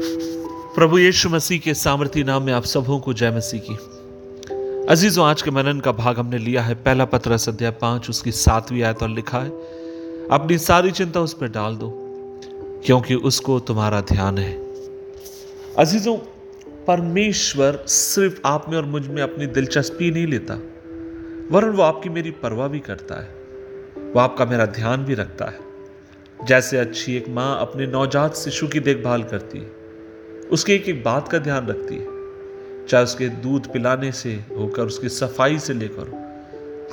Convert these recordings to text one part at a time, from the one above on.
प्रभु यीशु मसीह के सामर्थी नाम में आप सबों को जय मसीह की। अजीजों, आज के मनन का भाग हमने लिया है। पहला पत्र अध्याय पाँच, उसकी सातवीं आयत और लिखा है, अपनी सारी चिंता उस पर डाल दो, क्योंकि उसको तुम्हारा ध्यान है। अजीजों, परमेश्वर सिर्फ़ आप में और मुझमें अपनी दिलचस्पी नहीं लेता, वरन वो आपकी मेरी परवाह भी करता है, वो आपका मेरा ध्यान भी रखता है। जैसे अच्छी एक माँ अपने नवजात शिशु की देखभाल करती है उसके एक एक बात का ध्यान रखती है। चाहे उसके दूध पिलाने से होकर उसकी सफ़ाई से लेकर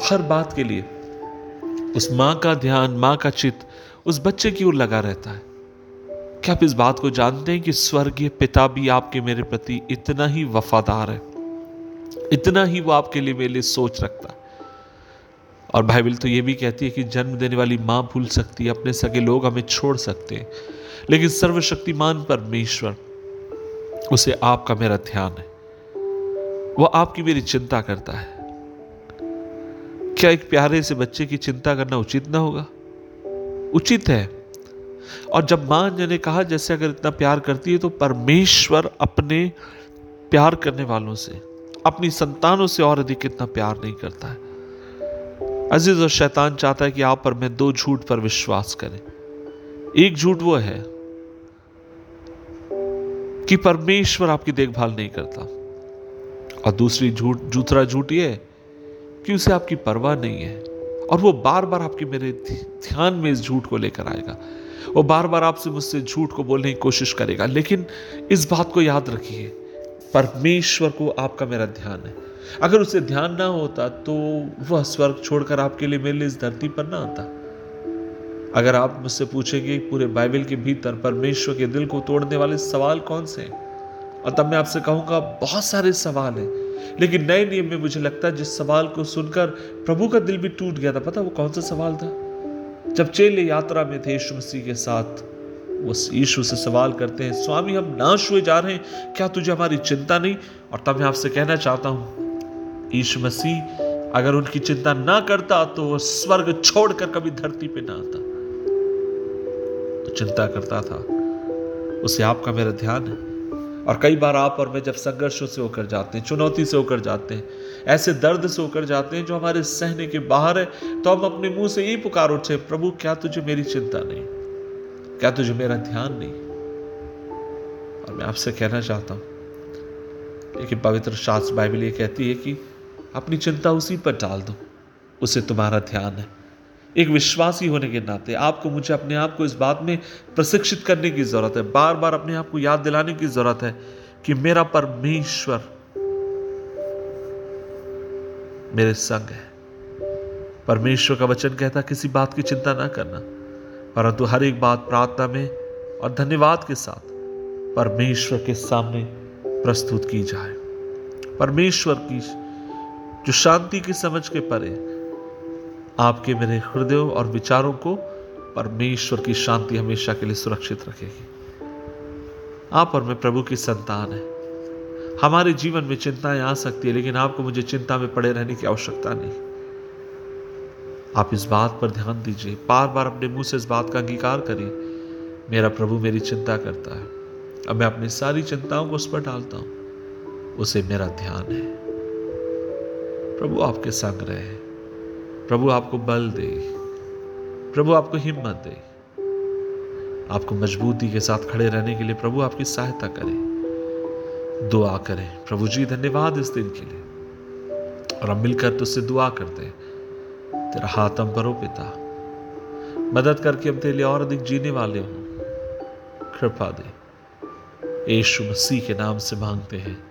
हर बात के लिए उस माँ का ध्यान, माँ का चित्त उस बच्चे की ओर लगा रहता है। क्या आप इस बात को जानते हैं कि स्वर्गीय पिता भी आपके मेरे प्रति इतना ही वफादार है? इतना ही वो आपके लिए मेरे लिए सोच रखता है। और बाइबल तो ये भी कहती है कि जन्म देने वाली माँ भूल सकती है, अपने सगे लोग हमें छोड़ सकते हैं। लेकिन सर्वशक्तिमान परमेश्वर उसे आपका मेरा ध्यान है। वह आपकी मेरी चिंता करता है। क्या एक प्यारे से बच्चे की चिंता करना उचित ना होगा? उचित है। और जब माँ ने कहा, जैसे अगर इतना प्यार करती है तो परमेश्वर अपने प्यार करने वालों से, अपनी संतानों से और अधिक इतना प्यार नहीं करता है। अज़ीज़ और शैतान चाहता है कि आप पर मैं दो झूठ पर विश्वास करें। एक झूठ वो है कि परमेश्वर आपकी देखभाल नहीं करता। और दूसरी झूठ दूसरा झूठ ये कि उसे आपकी परवाह नहीं है। और वो बार बार आपके मेरे ध्यान में इस झूठ को लेकर आएगा। वो बार बार आपसे मुझसे झूठ को बोलने की कोशिश करेगा। लेकिन इस बात को याद रखिए, परमेश्वर को आपका मेरा ध्यान है। अगर उसे ध्यान ना होता तो वह स्वर्ग छोड़कर आपके लिए मेरे लिए इस धरती पर ना आता। अगर आप मुझसे पूछेंगे पूरे बाइबल के भीतर परमेश्वर के दिल को तोड़ने वाले सवाल कौन से हैं? और तब मैं आपसे कहूँगा, बहुत सारे सवाल हैं। लेकिन नए नियम में मुझे लगता है, जिस सवाल को सुनकर प्रभु का दिल भी टूट गया था, पता वो कौन सा सवाल था? जब चेले यात्रा में थे यीशु मसीह के साथ, वो यीशु से सवाल करते हैं, स्वामी, हम नाश हुए जा रहे हैं, क्या तुझे हमारी चिंता नहीं? और तब मैं आपसे कहना चाहता हूँ, यीशु मसीह, अगर उनकी चिंता ना करता तो वह स्वर्ग छोड़कर कभी धरती पे ना आता। चिंता करता था। उसे आपका मेरा ध्यान है। और कई बार आप और मैं जब संघर्षों से होकर जाते हैं, चुनौती से होकर जाते हैं, ऐसे दर्द से होकर जाते हैं जो हमारे सहने के बाहर है तो हम अपने मुँह से यही पुकार उठे प्रभु, क्या तुझे मेरी चिंता नहीं? क्या तुझे मेरा ध्यान नहीं? और मैं आपसे कहना चाहता हूँ, लेकिन पवित्र शास्त्र बाइबल ये कहती है कि अपनी चिंता उसी पर डाल दो, उसे तुम्हारा ध्यान है। एक विश्वासी होने के नाते, आपको मुझे अपने आप को इस बात में प्रशिक्षित करने की ज़रूरत है बार बार अपने आप को याद दिलाने की ज़रूरत है कि मेरा परमेश्वर मेरे संग है। परमेश्वर का वचन कहता किसी बात की चिंता ना करना, परंतु हर एक बात प्रार्थना में और धन्यवाद के साथ परमेश्वर के सामने प्रस्तुत की जाए। परमेश्वर की जो शांति की समझ के परे आपके मेरे हृदयों और विचारों को परमेश्वर की शांति हमेशा के लिए सुरक्षित रखेगी। आप और मैं प्रभु की संतान है। हमारे जीवन में चिंताएँ आ सकती है, लेकिन आपको मुझे चिंता में पड़े रहने की आवश्यकता नहीं। आप इस बात पर ध्यान दीजिए। बार बार अपने मुँह से इस बात का अंगीकार करिए। मेरा प्रभु मेरी चिंता करता है। अब मैं अपनी सारी चिंताओं को उस पर डालता हूँ। उसे मेरा ध्यान है। प्रभु आपके संग रहे। प्रभु आपको बल दे। प्रभु आपको हिम्मत दे। आपको मजबूती के साथ खड़े रहने के लिए प्रभु आपकी सहायता करें। दुआ करें। प्रभु जी, धन्यवाद इस दिन के लिए। और हम मिलकर तुझसे दुआ करते हैं। तेरा हाथ हम परो पिता। मदद करके हम तेरे लिए और अधिक जीने वाले हों। कृपा दे। यीशु मसीह के नाम से मांगते हैं।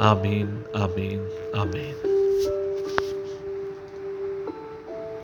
आमीन आमीन आमीन।